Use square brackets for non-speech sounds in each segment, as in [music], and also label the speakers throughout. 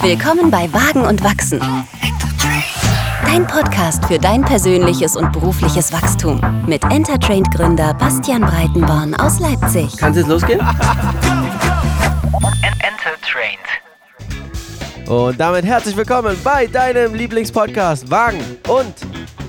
Speaker 1: Willkommen bei Wagen und Wachsen. Dein Podcast für dein persönliches und berufliches Wachstum mit Entertrained Gründer Bastian Breitenborn aus Leipzig.
Speaker 2: Kann es jetzt losgehen?
Speaker 3: Entertrained.
Speaker 2: Und damit herzlich willkommen bei deinem Lieblingspodcast Wagen und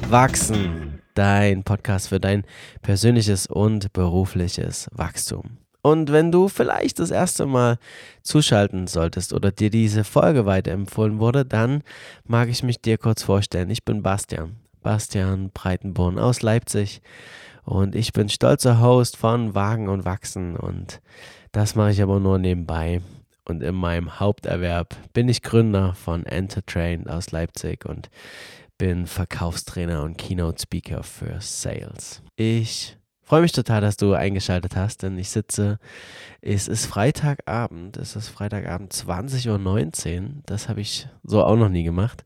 Speaker 2: Wachsen. Dein Podcast für dein persönliches und berufliches Wachstum. Und wenn du vielleicht das erste Mal zuschalten solltest oder dir diese Folge weiterempfohlen wurde, dann mag ich mich dir kurz vorstellen. Ich bin Bastian, Bastian Breitenborn aus Leipzig und ich bin stolzer Host von Wagen und Wachsen und das mache ich aber nur nebenbei. Und in meinem Haupterwerb bin ich Gründer von Entertrain aus Leipzig und bin Verkaufstrainer und Keynote Speaker für Sales. Ich freue mich total, dass du eingeschaltet hast, denn ich sitze, es ist Freitagabend, es ist Freitagabend 20.19 Uhr, das habe ich so auch noch nie gemacht.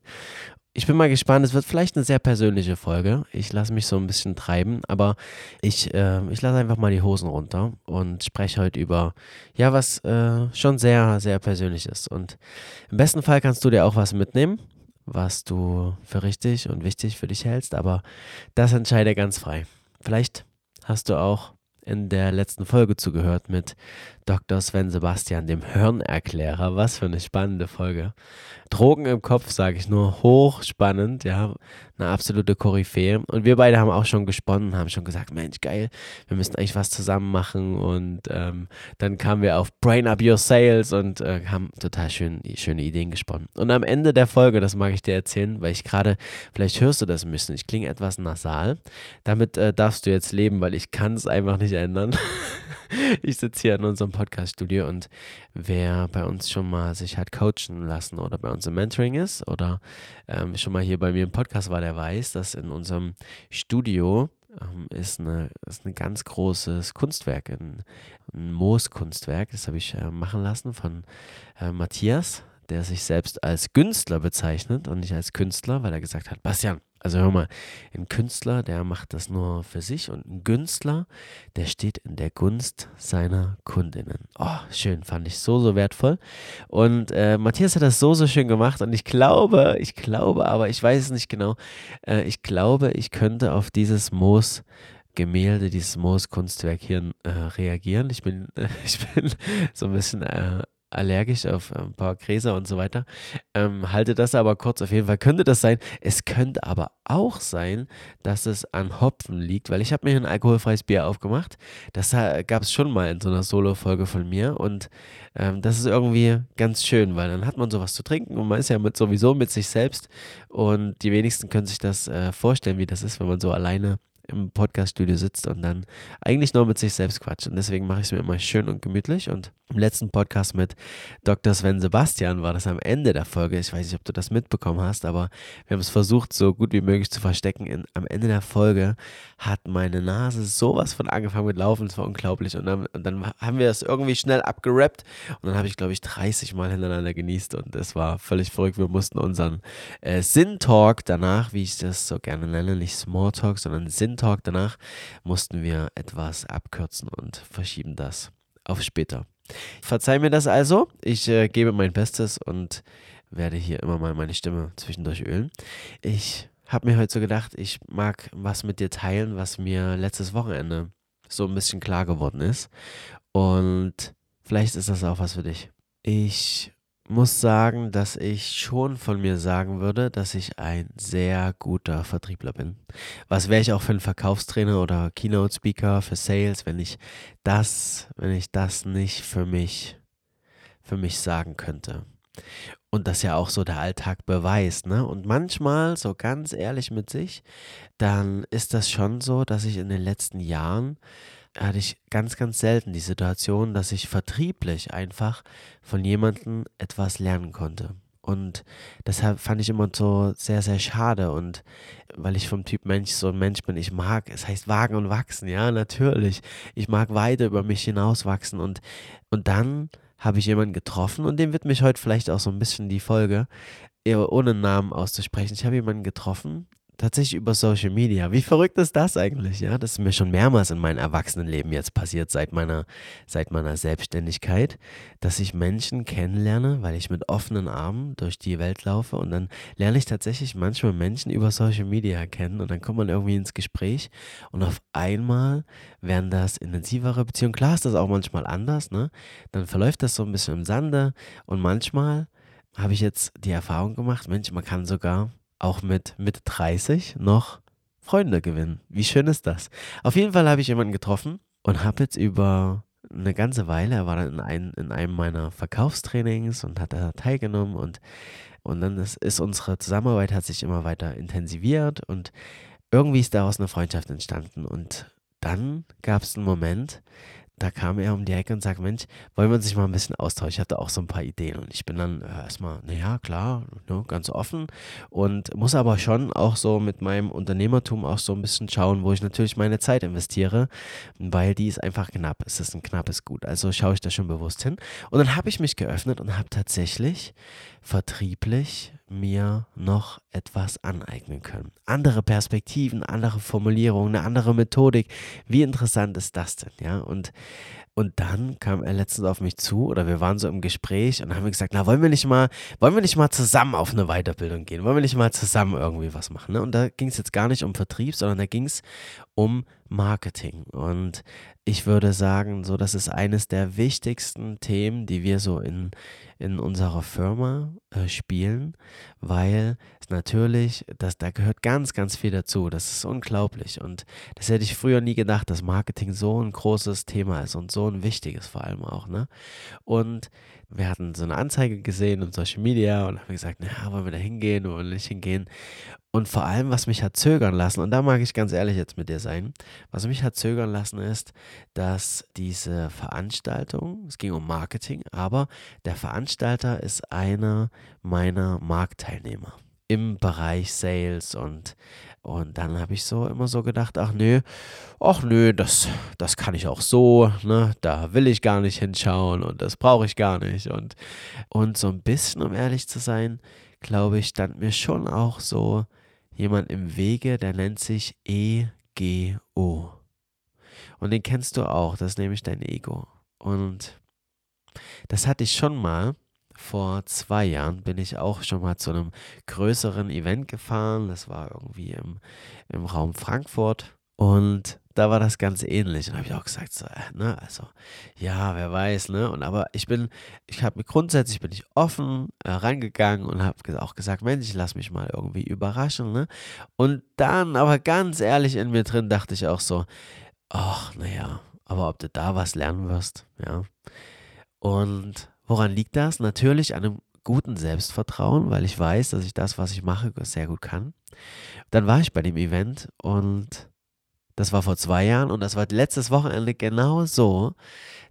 Speaker 2: Ich bin mal gespannt, es wird vielleicht eine sehr persönliche Folge. Ich lasse mich so ein bisschen treiben, aber ich, äh, ich lasse einfach mal die Hosen runter und spreche heute über, ja, was äh, schon sehr, sehr persönlich ist. Und im besten Fall kannst du dir auch was mitnehmen, was du für richtig und wichtig für dich hältst, aber das entscheide ganz frei. Vielleicht hast du auch in der letzten Folge zugehört mit Dr. Sven Sebastian, dem Hirnerklärer. Was für eine spannende Folge. Drogen im Kopf, sage ich nur, hochspannend, ja, eine absolute Koryphäe. Und wir beide haben auch schon gesponnen, haben schon gesagt, Mensch, geil, wir müssen eigentlich was zusammen machen. Und ähm, dann kamen wir auf Brain Up Your Sales und äh, haben total schön, schöne Ideen gesponnen. Und am Ende der Folge, das mag ich dir erzählen, weil ich gerade, vielleicht hörst du das ein bisschen, ich klinge etwas nasal. Damit äh, darfst du jetzt leben, weil ich kann es einfach nicht ändern. [laughs] ich sitze hier in unserem Podcast-Studio und wer bei uns schon mal sich hat coachen lassen oder bei uns im Mentoring ist oder ähm, schon mal hier bei mir im Podcast war, der weiß, dass in unserem Studio ähm, ist, eine, ist ein ganz großes Kunstwerk, ein, ein Mooskunstwerk, das habe ich äh, machen lassen von äh, Matthias, der sich selbst als Künstler bezeichnet und nicht als Künstler, weil er gesagt hat, Bastian, also hör mal, ein Künstler, der macht das nur für sich und ein Künstler, der steht in der Gunst seiner Kundinnen. Oh, schön, fand ich so, so wertvoll. Und äh, Matthias hat das so, so schön gemacht und ich glaube, ich glaube, aber ich weiß es nicht genau, äh, ich glaube, ich könnte auf dieses Moos Gemälde, dieses Moos-Kunstwerk hier äh, reagieren. Ich bin, äh, [laughs] ich bin so ein bisschen äh, allergisch auf ein paar Gräser und so weiter. Ähm, halte das aber kurz. Auf jeden Fall könnte das sein. Es könnte aber auch sein, dass es an Hopfen liegt, weil ich habe mir ein alkoholfreies Bier aufgemacht. Das äh, gab es schon mal in so einer Solo-Folge von mir und ähm, das ist irgendwie ganz schön, weil dann hat man sowas zu trinken und man ist ja mit, sowieso mit sich selbst und die wenigsten können sich das äh, vorstellen, wie das ist, wenn man so alleine im Podcaststudio sitzt und dann eigentlich nur mit sich selbst quatscht. Und deswegen mache ich es mir immer schön und gemütlich. Und im letzten Podcast mit Dr. Sven Sebastian war das am Ende der Folge. Ich weiß nicht, ob du das mitbekommen hast, aber wir haben es versucht, so gut wie möglich zu verstecken. In, am Ende der Folge hat meine Nase sowas von angefangen mit Laufen. Es war unglaublich. Und dann, und dann haben wir es irgendwie schnell abgerappt. Und dann habe ich, glaube ich, 30 Mal hintereinander genießt. Und es war völlig verrückt. Wir mussten unseren äh, Sinn-Talk danach, wie ich das so gerne nenne, nicht Small-Talk, sondern Sinn Talk danach mussten wir etwas abkürzen und verschieben das auf später. Verzeih mir das also. Ich äh, gebe mein Bestes und werde hier immer mal meine Stimme zwischendurch ölen. Ich habe mir heute so gedacht, ich mag was mit dir teilen, was mir letztes Wochenende so ein bisschen klar geworden ist. Und vielleicht ist das auch was für dich. Ich muss sagen, dass ich schon von mir sagen würde, dass ich ein sehr guter Vertriebler bin. Was wäre ich auch für ein Verkaufstrainer oder Keynote Speaker für Sales, wenn ich das, wenn ich das nicht für mich, für mich sagen könnte. Und das ja auch so der Alltag beweist, ne? Und manchmal, so ganz ehrlich mit sich, dann ist das schon so, dass ich in den letzten Jahren hatte ich ganz, ganz selten die Situation, dass ich vertrieblich einfach von jemandem etwas lernen konnte. Und deshalb fand ich immer so sehr, sehr schade. Und weil ich vom Typ Mensch so ein Mensch bin, ich mag, es heißt wagen und wachsen, ja, natürlich. Ich mag weiter über mich hinauswachsen. Und, und dann habe ich jemanden getroffen und dem wird mich heute vielleicht auch so ein bisschen die Folge, ohne Namen auszusprechen. Ich habe jemanden getroffen, tatsächlich über Social Media. Wie verrückt ist das eigentlich? Ja, das ist mir schon mehrmals in meinem Erwachsenenleben jetzt passiert, seit meiner, seit meiner Selbstständigkeit, dass ich Menschen kennenlerne, weil ich mit offenen Armen durch die Welt laufe und dann lerne ich tatsächlich manchmal Menschen über Social Media kennen und dann kommt man irgendwie ins Gespräch und auf einmal werden das intensivere Beziehungen. Klar ist das auch manchmal anders, ne? Dann verläuft das so ein bisschen im Sande und manchmal habe ich jetzt die Erfahrung gemacht, Mensch, man kann sogar auch mit Mitte 30 noch Freunde gewinnen. Wie schön ist das? Auf jeden Fall habe ich jemanden getroffen und habe jetzt über eine ganze Weile, er war dann in, ein, in einem meiner Verkaufstrainings und hat da teilgenommen und, und dann ist, ist unsere Zusammenarbeit hat sich immer weiter intensiviert und irgendwie ist daraus eine Freundschaft entstanden und dann gab es einen Moment, da kam er um die Ecke und sagte, Mensch, wollen wir uns nicht mal ein bisschen austauschen? Ich hatte auch so ein paar Ideen und ich bin dann äh, erstmal, naja, klar, ne, ganz offen und muss aber schon auch so mit meinem Unternehmertum auch so ein bisschen schauen, wo ich natürlich meine Zeit investiere, weil die ist einfach knapp. Es ist ein knappes Gut. Also schaue ich da schon bewusst hin. Und dann habe ich mich geöffnet und habe tatsächlich vertrieblich mir noch etwas aneignen können. Andere Perspektiven, andere Formulierungen, eine andere Methodik. Wie interessant ist das denn, ja? Und und dann kam er letztens auf mich zu oder wir waren so im Gespräch und haben gesagt, na wollen wir nicht mal, wollen wir nicht mal zusammen auf eine Weiterbildung gehen? Wollen wir nicht mal zusammen irgendwie was machen? Ne? Und da ging es jetzt gar nicht um Vertrieb, sondern da ging es um Marketing. Und ich würde sagen, so das ist eines der wichtigsten Themen, die wir so in, in unserer Firma äh, spielen, weil es natürlich, das, da gehört ganz, ganz viel dazu. Das ist unglaublich. Und das hätte ich früher nie gedacht, dass Marketing so ein großes Thema ist und so ein wichtiges vor allem auch. Ne? Und wir hatten so eine Anzeige gesehen und Social Media und haben gesagt, naja, wollen wir da hingehen oder nicht hingehen? Und vor allem, was mich hat zögern lassen, und da mag ich ganz ehrlich jetzt mit dir sein, was mich hat zögern lassen ist, dass diese Veranstaltung, es ging um Marketing, aber der Veranstalter ist einer meiner Marktteilnehmer im Bereich Sales und und dann habe ich so immer so gedacht, ach nö, ach nö, das, das kann ich auch so, ne? Da will ich gar nicht hinschauen und das brauche ich gar nicht. Und, und so ein bisschen, um ehrlich zu sein, glaube ich, stand mir schon auch so jemand im Wege, der nennt sich EGO. Und den kennst du auch, das ist nämlich dein Ego. Und das hatte ich schon mal. Vor zwei Jahren bin ich auch schon mal zu einem größeren Event gefahren. Das war irgendwie im, im Raum Frankfurt. Und da war das ganz ähnlich. Und habe ich auch gesagt, so, äh, ne, also, ja, wer weiß, ne? Und aber ich bin, ich habe mir grundsätzlich bin ich offen äh, reingegangen und habe auch gesagt, Mensch, ich lass mich mal irgendwie überraschen, ne? Und dann, aber ganz ehrlich in mir drin, dachte ich auch so, ach, naja, aber ob du da was lernen wirst, ja. Und woran liegt das? Natürlich an einem guten Selbstvertrauen, weil ich weiß, dass ich das, was ich mache, sehr gut kann. Dann war ich bei dem Event und das war vor zwei Jahren und das war letztes Wochenende genau so,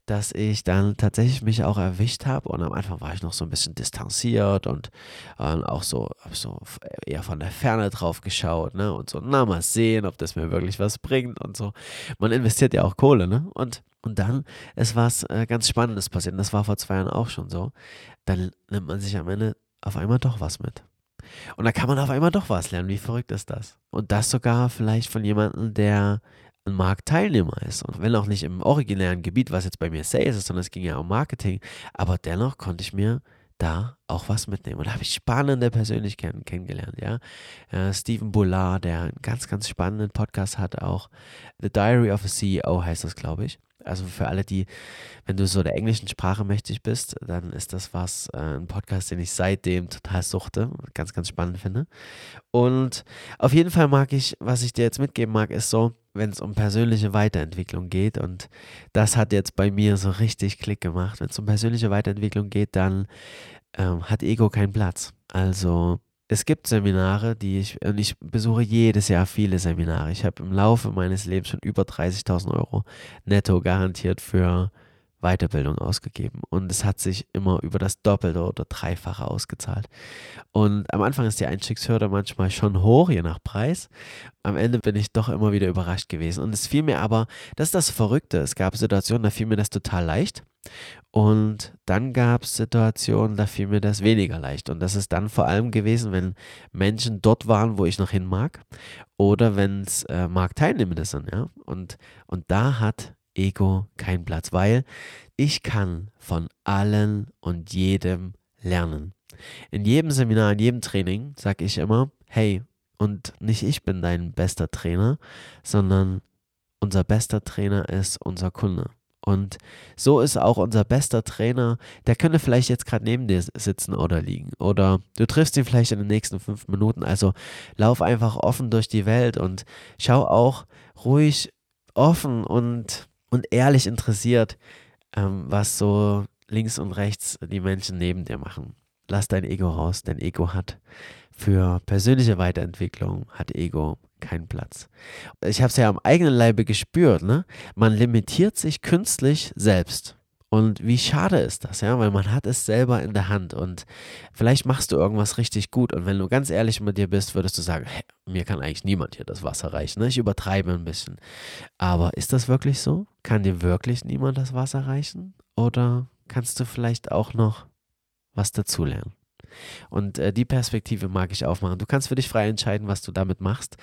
Speaker 2: dass ich dann tatsächlich mich auch erwischt habe und am Anfang war ich noch so ein bisschen distanziert und äh, auch so, so eher von der Ferne drauf geschaut, ne? Und so, na mal sehen, ob das mir wirklich was bringt und so. Man investiert ja auch Kohle, ne? Und, und dann ist was äh, ganz Spannendes passiert. Und das war vor zwei Jahren auch schon so. Dann nimmt man sich am Ende auf einmal doch was mit. Und da kann man auf einmal doch was lernen. Wie verrückt ist das? Und das sogar vielleicht von jemandem, der ein Marktteilnehmer ist. Und wenn auch nicht im originären Gebiet, was jetzt bei mir Sales ist, sondern es ging ja um Marketing, aber dennoch konnte ich mir da auch was mitnehmen. Und da habe ich spannende Persönlichkeiten kennengelernt, ja. Äh, Stephen Bullard, der einen ganz, ganz spannenden Podcast hat, auch The Diary of a CEO heißt das, glaube ich. Also für alle, die, wenn du so der englischen Sprache mächtig bist, dann ist das was, äh, ein Podcast, den ich seitdem total suchte, ganz, ganz spannend finde. Und auf jeden Fall mag ich, was ich dir jetzt mitgeben mag, ist so, wenn es um persönliche Weiterentwicklung geht, und das hat jetzt bei mir so richtig Klick gemacht, wenn es um persönliche Weiterentwicklung geht, dann ähm, hat Ego keinen Platz. Also es gibt Seminare, die ich, und ich besuche jedes Jahr viele Seminare. Ich habe im Laufe meines Lebens schon über 30.000 Euro netto garantiert für Weiterbildung ausgegeben. Und es hat sich immer über das Doppelte oder Dreifache ausgezahlt. Und am Anfang ist die Einstiegshürde manchmal schon hoch, je nach Preis. Am Ende bin ich doch immer wieder überrascht gewesen. Und es fiel mir aber, das ist das Verrückte. Es gab Situationen, da fiel mir das total leicht. Und dann gab es Situationen, da fiel mir das weniger leicht. Und das ist dann vor allem gewesen, wenn Menschen dort waren, wo ich noch hin mag. Oder wenn es äh, Marktteilnehmende sind, ja. Und, und da hat Ego keinen Platz, weil ich kann von allen und jedem lernen. In jedem Seminar, in jedem Training sage ich immer, hey, und nicht ich bin dein bester Trainer, sondern unser bester Trainer ist unser Kunde. Und so ist auch unser bester Trainer, der könnte vielleicht jetzt gerade neben dir sitzen oder liegen. Oder du triffst ihn vielleicht in den nächsten fünf Minuten. Also lauf einfach offen durch die Welt und schau auch ruhig offen und, und ehrlich interessiert, ähm, was so links und rechts die Menschen neben dir machen. Lass dein Ego raus, dein Ego hat für persönliche Weiterentwicklung, hat Ego keinen Platz. Ich habe es ja am eigenen Leibe gespürt, ne? Man limitiert sich künstlich selbst. Und wie schade ist das, ja, weil man hat es selber in der Hand und vielleicht machst du irgendwas richtig gut und wenn du ganz ehrlich mit dir bist, würdest du sagen, hey, mir kann eigentlich niemand hier das Wasser reichen, ne? ich übertreibe ein bisschen. Aber ist das wirklich so? Kann dir wirklich niemand das Wasser reichen? Oder kannst du vielleicht auch noch was dazulernen? Und äh, die Perspektive mag ich aufmachen. Du kannst für dich frei entscheiden, was du damit machst,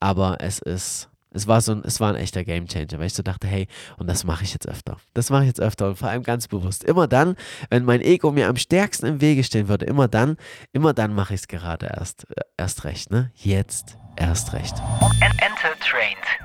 Speaker 2: aber es ist es war so ein, es war ein echter Gamechanger, weil ich so dachte, hey, und das mache ich jetzt öfter. Das mache ich jetzt öfter und vor allem ganz bewusst. Immer dann, wenn mein Ego mir am stärksten im Wege stehen würde, immer dann, immer dann mache ich es gerade erst, äh, erst recht, ne? Jetzt erst recht.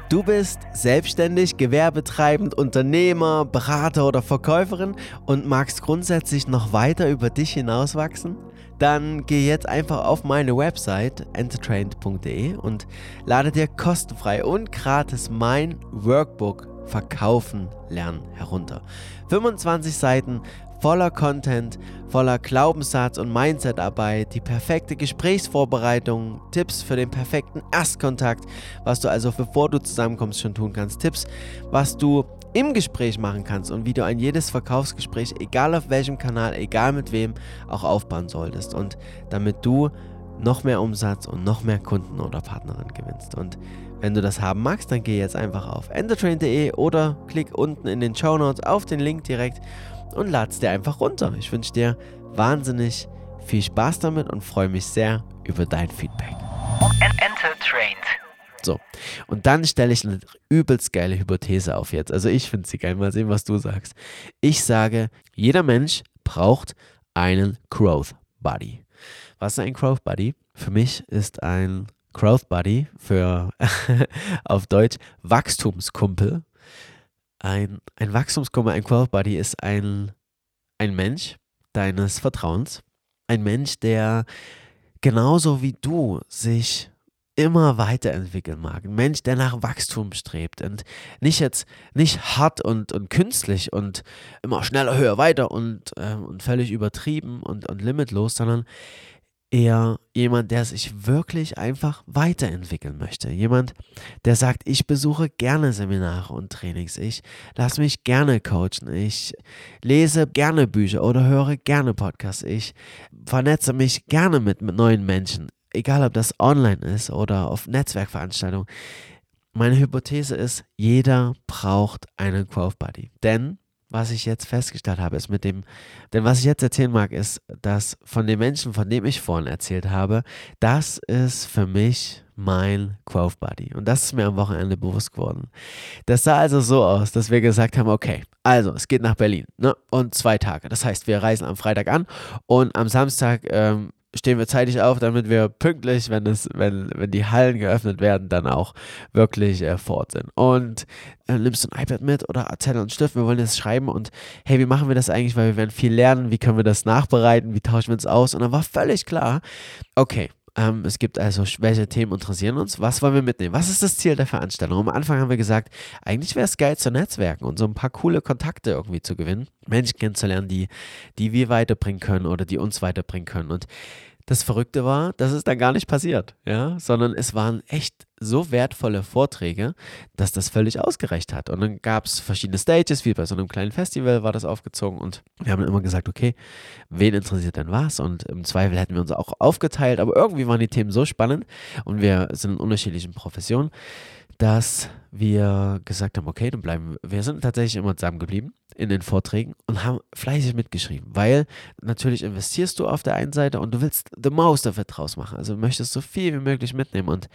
Speaker 2: Du bist selbstständig, gewerbetreibend, Unternehmer, Berater oder Verkäuferin und magst grundsätzlich noch weiter über dich hinauswachsen? Dann geh jetzt einfach auf meine Website entertrained.de und lade dir kostenfrei und gratis mein Workbook Verkaufen lernen herunter. 25 Seiten voller Content, voller Glaubenssatz und Mindsetarbeit, die perfekte Gesprächsvorbereitung, Tipps für den perfekten Erstkontakt, was du also bevor du zusammenkommst schon tun kannst, Tipps, was du im Gespräch machen kannst und wie du ein jedes Verkaufsgespräch, egal auf welchem Kanal, egal mit wem, auch aufbauen solltest. Und damit du noch mehr Umsatz und noch mehr Kunden oder Partnerinnen gewinnst. Und wenn du das haben magst, dann geh jetzt einfach auf endertrain.de oder klick unten in den Show Notes auf den Link direkt und lad's dir einfach runter. Ich wünsche dir wahnsinnig viel Spaß damit und freue mich sehr über dein Feedback. Entertrained. So, und dann stelle ich eine übelst geile Hypothese auf jetzt. Also ich finde sie geil. Mal sehen, was du sagst. Ich sage, jeder Mensch braucht einen Growth Buddy. Was ist ein Growth Buddy? Für mich ist ein Growth Buddy für [laughs] auf Deutsch Wachstumskumpel. Ein, ein Wachstumskumpel, ein Growth Buddy ist ein, ein Mensch deines Vertrauens. Ein Mensch, der genauso wie du sich immer weiterentwickeln mag. Ein Mensch, der nach Wachstum strebt und nicht jetzt nicht hart und, und künstlich und immer schneller, höher, weiter und, äh, und völlig übertrieben und, und limitlos, sondern eher jemand, der sich wirklich einfach weiterentwickeln möchte. Jemand, der sagt, ich besuche gerne Seminare und Trainings, ich lasse mich gerne coachen, ich lese gerne Bücher oder höre gerne Podcasts, ich vernetze mich gerne mit, mit neuen Menschen egal ob das online ist oder auf Netzwerkveranstaltungen, meine Hypothese ist, jeder braucht einen Growth Buddy. Denn was ich jetzt festgestellt habe, ist mit dem, denn was ich jetzt erzählen mag, ist, dass von den Menschen, von dem ich vorhin erzählt habe, das ist für mich mein Growth Buddy. Und das ist mir am Wochenende bewusst geworden. Das sah also so aus, dass wir gesagt haben, okay, also es geht nach Berlin ne? und zwei Tage. Das heißt, wir reisen am Freitag an und am Samstag ähm, stehen wir zeitig auf, damit wir pünktlich, wenn es, wenn, wenn die Hallen geöffnet werden, dann auch wirklich äh, fort sind. Und äh, nimmst du ein iPad mit oder Zettel und Stift, wir wollen jetzt schreiben und hey, wie machen wir das eigentlich, weil wir werden viel lernen, wie können wir das nachbereiten, wie tauschen wir uns aus? Und dann war völlig klar, okay, ähm, es gibt also, welche Themen interessieren uns? Was wollen wir mitnehmen? Was ist das Ziel der Veranstaltung? Am Anfang haben wir gesagt, eigentlich wäre es geil zu netzwerken und so ein paar coole Kontakte irgendwie zu gewinnen. Menschen kennenzulernen, die, die wir weiterbringen können oder die uns weiterbringen können. Und das Verrückte war, das ist dann gar nicht passiert, ja, sondern es waren echt so wertvolle Vorträge, dass das völlig ausgereicht hat. Und dann gab es verschiedene Stages, wie bei so einem kleinen Festival war das aufgezogen. Und wir haben immer gesagt, okay, wen interessiert denn was? Und im Zweifel hätten wir uns auch aufgeteilt. Aber irgendwie waren die Themen so spannend und wir sind in unterschiedlichen Professionen, dass wir gesagt haben, okay, dann bleiben wir. Wir sind tatsächlich immer zusammengeblieben in den Vorträgen und haben fleißig mitgeschrieben, weil natürlich investierst du auf der einen Seite und du willst the most it draus machen. Also möchtest so viel wie möglich mitnehmen und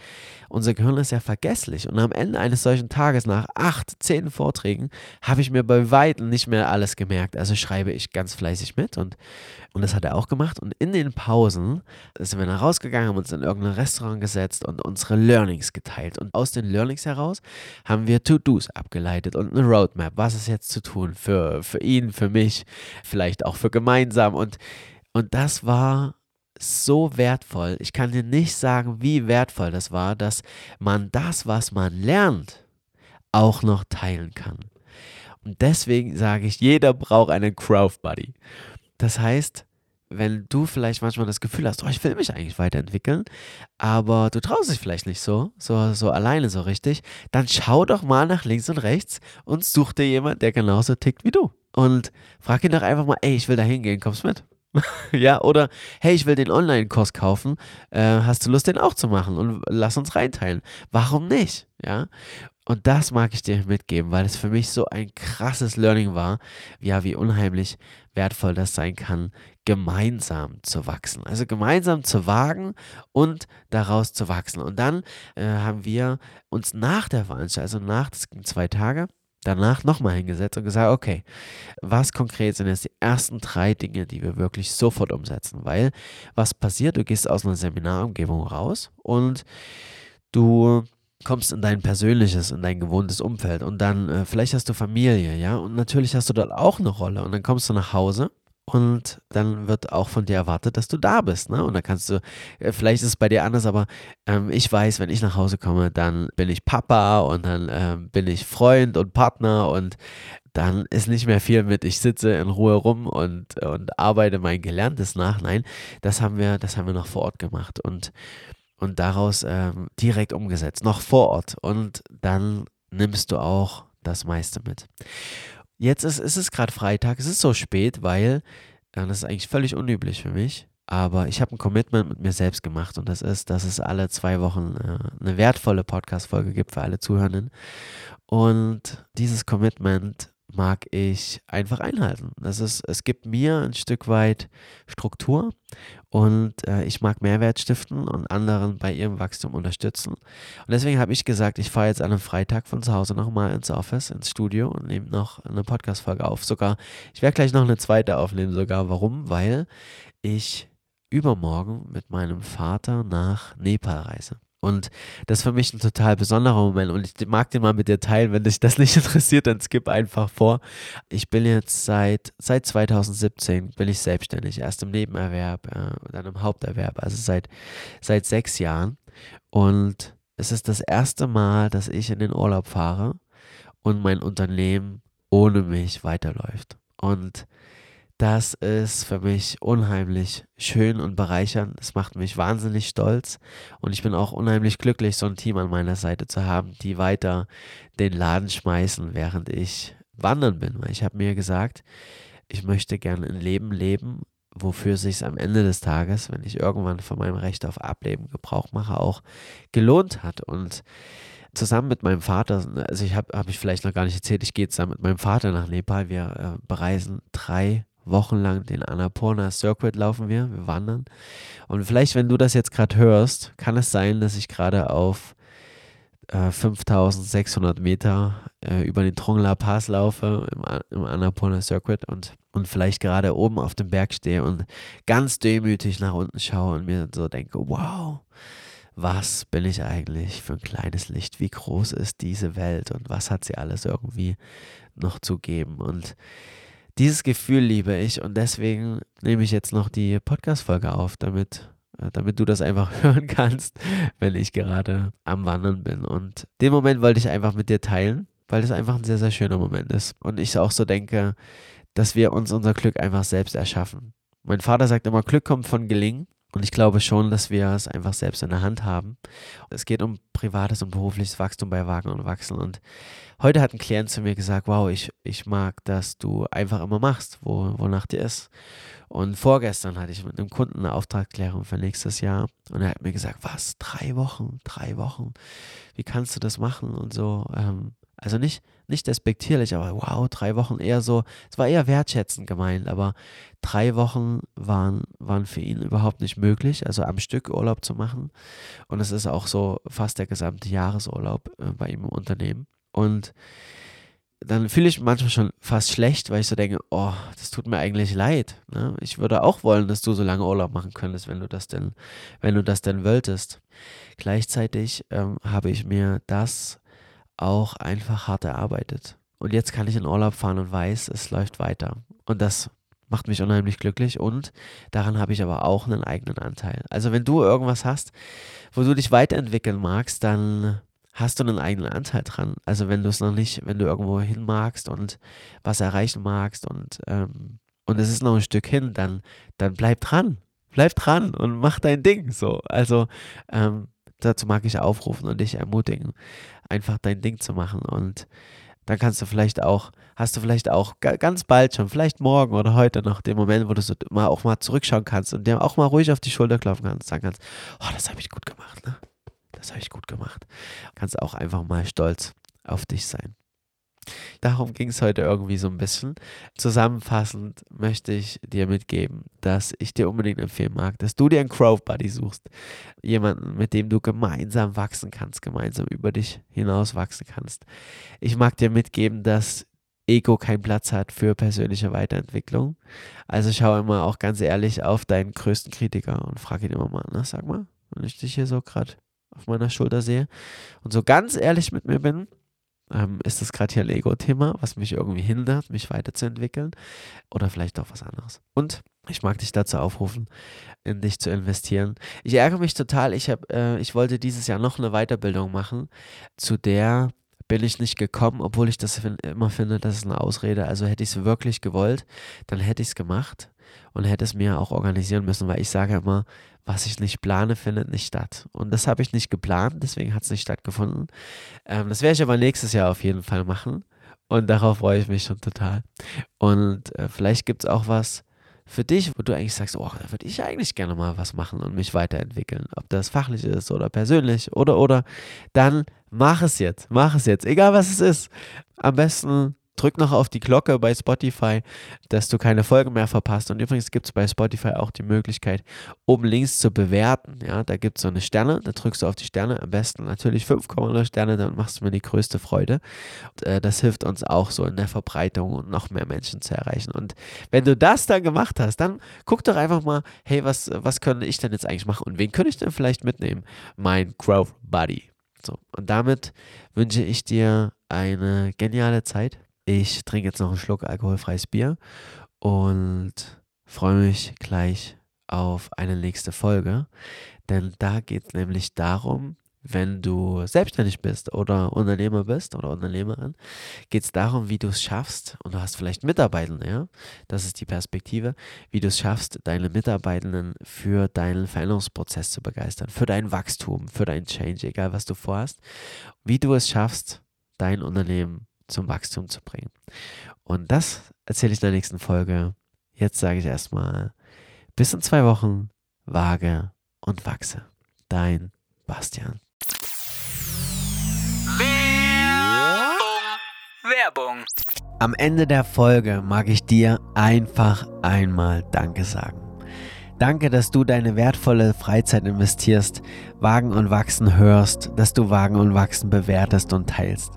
Speaker 2: unser Gehirn ist ja vergesslich und am Ende eines solchen Tages nach acht, zehn Vorträgen habe ich mir bei Weitem nicht mehr alles gemerkt. Also schreibe ich ganz fleißig mit und, und das hat er auch gemacht und in den Pausen sind wir dann rausgegangen, haben uns in irgendein Restaurant gesetzt und unsere Learnings geteilt und aus den Learnings heraus haben wir To-Dos abgeleitet und eine Roadmap. Was ist jetzt zu tun für, für ihn, für mich, vielleicht auch für gemeinsam. Und, und das war so wertvoll. Ich kann dir nicht sagen, wie wertvoll das war, dass man das, was man lernt, auch noch teilen kann. Und deswegen sage ich, jeder braucht einen Crowd Buddy. Das heißt, wenn du vielleicht manchmal das Gefühl hast, oh, ich will mich eigentlich weiterentwickeln, aber du traust dich vielleicht nicht so, so, so alleine so richtig, dann schau doch mal nach links und rechts und such dir jemand, der genauso tickt wie du. Und frag ihn doch einfach mal, ey, ich will da hingehen, kommst mit? [laughs] ja, oder hey, ich will den Online-Kurs kaufen, äh, hast du Lust, den auch zu machen? Und lass uns reinteilen. Warum nicht? Ja. Und das mag ich dir mitgeben, weil es für mich so ein krasses Learning war, ja, wie unheimlich wertvoll das sein kann, gemeinsam zu wachsen. Also gemeinsam zu wagen und daraus zu wachsen. Und dann äh, haben wir uns nach der Veranstaltung, also nach, das ging zwei Tage, danach nochmal hingesetzt und gesagt, okay, was konkret sind jetzt die ersten drei Dinge, die wir wirklich sofort umsetzen? Weil was passiert, du gehst aus einer Seminarumgebung raus und du kommst in dein persönliches, in dein gewohntes Umfeld und dann äh, vielleicht hast du Familie, ja, und natürlich hast du dort auch eine Rolle und dann kommst du nach Hause und dann wird auch von dir erwartet, dass du da bist, ne? Und dann kannst du, äh, vielleicht ist es bei dir anders, aber ähm, ich weiß, wenn ich nach Hause komme, dann bin ich Papa und dann ähm, bin ich Freund und Partner und dann ist nicht mehr viel mit, ich sitze in Ruhe rum und, und arbeite mein Gelerntes nach. Nein, das haben wir, das haben wir noch vor Ort gemacht und und daraus ähm, direkt umgesetzt, noch vor Ort. Und dann nimmst du auch das meiste mit. Jetzt ist, ist es gerade Freitag, es ist so spät, weil, äh, das ist eigentlich völlig unüblich für mich, aber ich habe ein Commitment mit mir selbst gemacht und das ist, dass es alle zwei Wochen äh, eine wertvolle Podcast-Folge gibt für alle Zuhörenden. Und dieses Commitment mag ich einfach einhalten. Das ist, es gibt mir ein Stück weit Struktur und äh, ich mag Mehrwert stiften und anderen bei ihrem Wachstum unterstützen. Und deswegen habe ich gesagt, ich fahre jetzt an einem Freitag von zu Hause nochmal ins Office, ins Studio und nehme noch eine Podcast-Folge auf. Sogar, ich werde gleich noch eine zweite aufnehmen, sogar. Warum? Weil ich übermorgen mit meinem Vater nach Nepal reise. Und das ist für mich ein total besonderer Moment. Und ich mag den mal mit dir teilen. Wenn dich das [laughs] nicht interessiert, dann skip einfach vor. Ich bin jetzt seit, seit 2017 bin ich selbstständig. Erst im Nebenerwerb, äh, dann im Haupterwerb. Also seit, seit sechs Jahren. Und es ist das erste Mal, dass ich in den Urlaub fahre und mein Unternehmen ohne mich weiterläuft. Und das ist für mich unheimlich schön und bereichernd. Es macht mich wahnsinnig stolz und ich bin auch unheimlich glücklich, so ein Team an meiner Seite zu haben, die weiter den Laden schmeißen, während ich wandern bin. Weil ich habe mir gesagt, ich möchte gerne ein Leben leben, wofür sich am Ende des Tages, wenn ich irgendwann von meinem Recht auf Ableben Gebrauch mache, auch gelohnt hat. Und zusammen mit meinem Vater, also ich habe hab ich vielleicht noch gar nicht erzählt, ich gehe zusammen mit meinem Vater nach Nepal. Wir äh, bereisen drei wochenlang den Annapurna Circuit laufen wir, wir wandern. Und vielleicht, wenn du das jetzt gerade hörst, kann es sein, dass ich gerade auf äh, 5600 Meter äh, über den Trongla Pass laufe im, im Annapurna Circuit und, und vielleicht gerade oben auf dem Berg stehe und ganz demütig nach unten schaue und mir so denke, wow, was bin ich eigentlich für ein kleines Licht? Wie groß ist diese Welt und was hat sie alles irgendwie noch zu geben? Und dieses Gefühl liebe ich und deswegen nehme ich jetzt noch die Podcast-Folge auf, damit, äh, damit du das einfach [laughs] hören kannst, wenn ich gerade am Wandern bin. Und den Moment wollte ich einfach mit dir teilen, weil es einfach ein sehr, sehr schöner Moment ist. Und ich auch so denke, dass wir uns unser Glück einfach selbst erschaffen. Mein Vater sagt immer, Glück kommt von Gelingen. Und ich glaube schon, dass wir es einfach selbst in der Hand haben. Es geht um privates und berufliches Wachstum bei Wagen und Wachsen. Und heute hat ein Klient zu mir gesagt, wow, ich, ich mag, dass du einfach immer machst, wo, wonach dir ist. Und vorgestern hatte ich mit einem Kunden eine Auftragklärung für nächstes Jahr. Und er hat mir gesagt, was, drei Wochen, drei Wochen, wie kannst du das machen und so. Ähm, also nicht, nicht despektierlich, aber wow, drei Wochen eher so, es war eher wertschätzend gemeint, aber drei Wochen waren, waren für ihn überhaupt nicht möglich, also am Stück Urlaub zu machen. Und es ist auch so fast der gesamte Jahresurlaub äh, bei ihm im Unternehmen. Und dann fühle ich manchmal schon fast schlecht, weil ich so denke, oh, das tut mir eigentlich leid. Ne? Ich würde auch wollen, dass du so lange Urlaub machen könntest, wenn du das denn, wenn du das denn wolltest. Gleichzeitig ähm, habe ich mir das auch einfach hart erarbeitet. Und jetzt kann ich in Urlaub fahren und weiß, es läuft weiter. Und das macht mich unheimlich glücklich und daran habe ich aber auch einen eigenen Anteil. Also wenn du irgendwas hast, wo du dich weiterentwickeln magst, dann hast du einen eigenen Anteil dran. Also wenn du es noch nicht, wenn du irgendwo hin magst und was erreichen magst und, ähm, und es ist noch ein Stück hin, dann, dann bleib dran. Bleib dran und mach dein Ding so. Also ähm, dazu mag ich aufrufen und dich ermutigen, einfach dein Ding zu machen. Und dann kannst du vielleicht auch, hast du vielleicht auch ganz bald schon, vielleicht morgen oder heute noch den Moment, wo du so mal auch mal zurückschauen kannst und dir auch mal ruhig auf die Schulter klopfen kannst, sagen kannst, oh, das habe ich gut gemacht, ne? Das habe ich gut gemacht. Kannst auch einfach mal stolz auf dich sein. Darum ging es heute irgendwie so ein bisschen. Zusammenfassend möchte ich dir mitgeben, dass ich dir unbedingt empfehlen mag, dass du dir einen Growth Buddy suchst. Jemanden, mit dem du gemeinsam wachsen kannst, gemeinsam über dich hinaus wachsen kannst. Ich mag dir mitgeben, dass Ego keinen Platz hat für persönliche Weiterentwicklung. Also schau immer auch ganz ehrlich auf deinen größten Kritiker und frag ihn immer mal, na, ne, sag mal, wenn ich dich hier so gerade auf meiner Schulter sehe und so ganz ehrlich mit mir bin, ähm, ist das gerade hier ein Ego-Thema, was mich irgendwie hindert, mich weiterzuentwickeln oder vielleicht auch was anderes. Und ich mag dich dazu aufrufen, in dich zu investieren. Ich ärgere mich total. Ich, hab, äh, ich wollte dieses Jahr noch eine Weiterbildung machen, zu der bin ich nicht gekommen, obwohl ich das immer finde, das ist eine Ausrede. Also hätte ich es wirklich gewollt, dann hätte ich es gemacht und hätte es mir auch organisieren müssen, weil ich sage immer, was ich nicht plane, findet nicht statt. Und das habe ich nicht geplant, deswegen hat es nicht stattgefunden. Ähm, das werde ich aber nächstes Jahr auf jeden Fall machen. Und darauf freue ich mich schon total. Und äh, vielleicht gibt es auch was für dich, wo du eigentlich sagst, oh, da würde ich eigentlich gerne mal was machen und mich weiterentwickeln. Ob das fachlich ist oder persönlich oder oder. Dann mach es jetzt. Mach es jetzt. Egal was es ist. Am besten drück noch auf die Glocke bei Spotify, dass du keine Folgen mehr verpasst. Und übrigens gibt es bei Spotify auch die Möglichkeit, oben links zu bewerten. Ja, da gibt es so eine Sterne, da drückst du auf die Sterne, am besten natürlich 5,0 Sterne, dann machst du mir die größte Freude. Und, äh, das hilft uns auch so in der Verbreitung und noch mehr Menschen zu erreichen. Und wenn du das dann gemacht hast, dann guck doch einfach mal, hey, was, was könnte ich denn jetzt eigentlich machen und wen könnte ich denn vielleicht mitnehmen? Mein Growth Buddy. So, und damit wünsche ich dir eine geniale Zeit ich trinke jetzt noch einen Schluck alkoholfreies Bier und freue mich gleich auf eine nächste Folge. Denn da geht es nämlich darum, wenn du selbstständig bist oder Unternehmer bist oder Unternehmerin, geht es darum, wie du es schaffst, und du hast vielleicht Mitarbeitende, ja, das ist die Perspektive, wie du es schaffst, deine Mitarbeitenden für deinen Veränderungsprozess zu begeistern, für dein Wachstum, für dein Change, egal was du vorhast, wie du es schaffst, dein Unternehmen zum Wachstum zu bringen. Und das erzähle ich in der nächsten Folge. Jetzt sage ich erstmal bis in zwei Wochen, wage und wachse. Dein Bastian. Werbung. Am Ende der Folge mag ich dir einfach einmal Danke sagen. Danke, dass du deine wertvolle Freizeit investierst, Wagen und Wachsen hörst, dass du Wagen und Wachsen bewertest und teilst.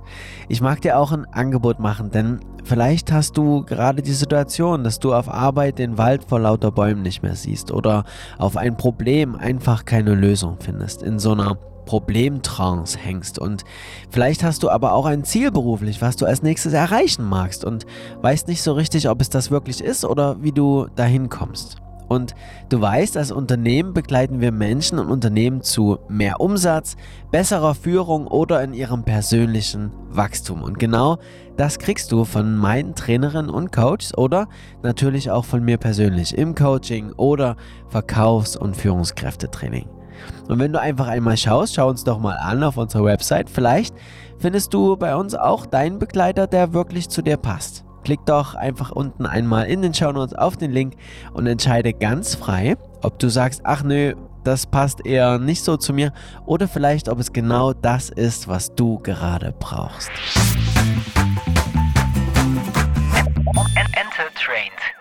Speaker 2: Ich mag dir auch ein Angebot machen, denn vielleicht hast du gerade die Situation, dass du auf Arbeit den Wald vor lauter Bäumen nicht mehr siehst oder auf ein Problem einfach keine Lösung findest, in so einer Problemtrance hängst und vielleicht hast du aber auch ein Ziel beruflich, was du als nächstes erreichen magst und weißt nicht so richtig, ob es das wirklich ist oder wie du dahin kommst. Und du weißt, als Unternehmen begleiten wir Menschen und Unternehmen zu mehr Umsatz, besserer Führung oder in ihrem persönlichen Wachstum. Und genau das kriegst du von meinen Trainerinnen und Coaches oder natürlich auch von mir persönlich im Coaching oder Verkaufs- und Führungskräftetraining. Und wenn du einfach einmal schaust, schau uns doch mal an auf unserer Website. Vielleicht findest du bei uns auch deinen Begleiter, der wirklich zu dir passt. Klick doch einfach unten einmal in den Shownotes auf den Link und entscheide ganz frei, ob du sagst, ach nö, das passt eher nicht so zu mir oder vielleicht, ob es genau das ist, was du gerade brauchst. Enter Trained.